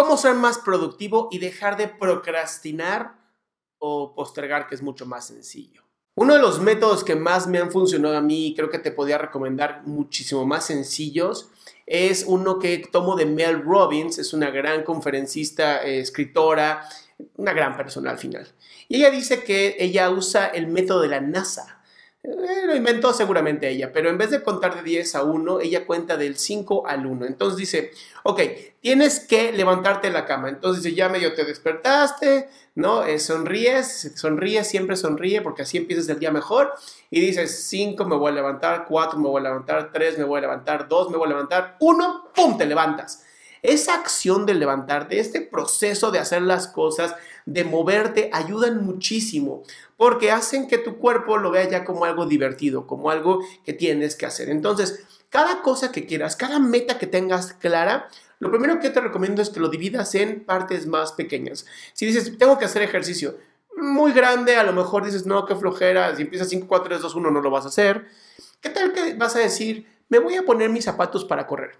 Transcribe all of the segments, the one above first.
cómo ser más productivo y dejar de procrastinar o postergar, que es mucho más sencillo. Uno de los métodos que más me han funcionado a mí y creo que te podía recomendar muchísimo más sencillos es uno que tomo de Mel Robbins, es una gran conferencista, eh, escritora, una gran persona al final. Y ella dice que ella usa el método de la NASA eh, lo inventó seguramente ella, pero en vez de contar de 10 a 1, ella cuenta del 5 al 1. Entonces dice, ok, tienes que levantarte de la cama. Entonces dice, ya medio te despertaste, ¿no? Eh, sonríes, sonríes, siempre sonríe porque así empiezas el día mejor. Y dices, 5 me voy a levantar, 4 me voy a levantar, 3 me voy a levantar, 2 me voy a levantar, 1, ¡pum! Te levantas. Esa acción de levantarte, este proceso de hacer las cosas, de moverte, ayudan muchísimo porque hacen que tu cuerpo lo vea ya como algo divertido, como algo que tienes que hacer. Entonces, cada cosa que quieras, cada meta que tengas clara, lo primero que te recomiendo es que lo dividas en partes más pequeñas. Si dices, tengo que hacer ejercicio muy grande, a lo mejor dices, no, qué flojera, si empiezas 5, 4, 3, 2, 1, no lo vas a hacer. ¿Qué tal que vas a decir, me voy a poner mis zapatos para correr?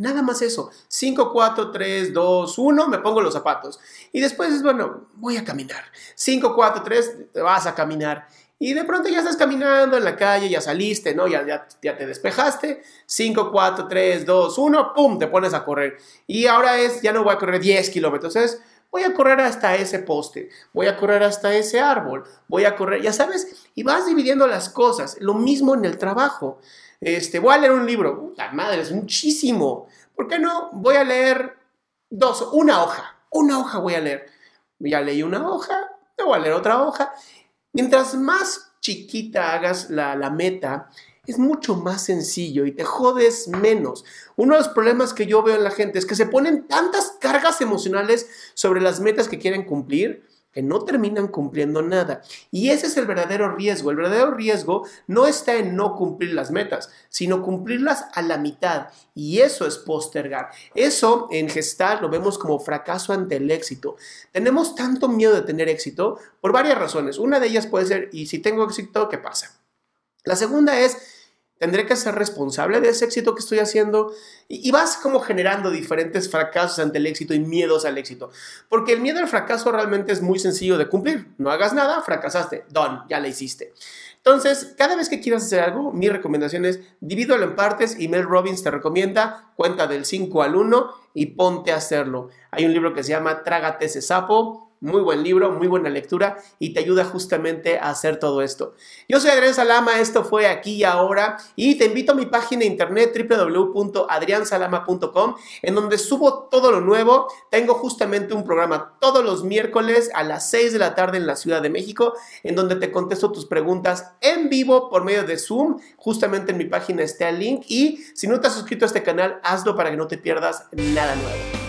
Nada más eso. 5, 4, 3, 2, 1, me pongo los zapatos. Y después es, bueno, voy a caminar. 5, 4, 3, te vas a caminar. Y de pronto ya estás caminando en la calle, ya saliste, ¿no? Ya, ya, ya te despejaste. 5, 4, 3, 2, 1, ¡pum! Te pones a correr. Y ahora es, ya no voy a correr 10 kilómetros, es, voy a correr hasta ese poste, voy a correr hasta ese árbol, voy a correr, ya sabes, y vas dividiendo las cosas. Lo mismo en el trabajo. Este, voy a leer un libro. La madre, es muchísimo. ¿Por qué no? Voy a leer dos, una hoja. Una hoja voy a leer. Ya leí una hoja, voy a leer otra hoja. Mientras más chiquita hagas la, la meta, es mucho más sencillo y te jodes menos. Uno de los problemas que yo veo en la gente es que se ponen tantas cargas emocionales sobre las metas que quieren cumplir que no terminan cumpliendo nada. Y ese es el verdadero riesgo. El verdadero riesgo no está en no cumplir las metas, sino cumplirlas a la mitad. Y eso es postergar. Eso en gestal lo vemos como fracaso ante el éxito. Tenemos tanto miedo de tener éxito por varias razones. Una de ellas puede ser, ¿y si tengo éxito, qué pasa? La segunda es, tendré que ser responsable de ese éxito que estoy haciendo y, vas como generando diferentes fracasos ante el éxito y miedos al éxito. Porque el miedo al fracaso realmente es muy sencillo de cumplir. No hagas nada, fracasaste, done, ya la hiciste. Entonces, cada vez que quieras hacer algo, mi recomendación es divídelo en partes y Mel Robbins te recomienda cuenta del 5 al 1 y ponte a hacerlo. Hay un libro que se llama Trágate ese sapo muy buen libro, muy buena lectura y te ayuda justamente a hacer todo esto. Yo soy Adrián Salama, esto fue aquí y ahora y te invito a mi página de internet www.adriansalama.com en donde subo todo lo nuevo. Tengo justamente un programa todos los miércoles a las 6 de la tarde en la Ciudad de México en donde te contesto tus preguntas en vivo por medio de Zoom. Justamente en mi página está el link y si no te has suscrito a este canal, hazlo para que no te pierdas nada nuevo.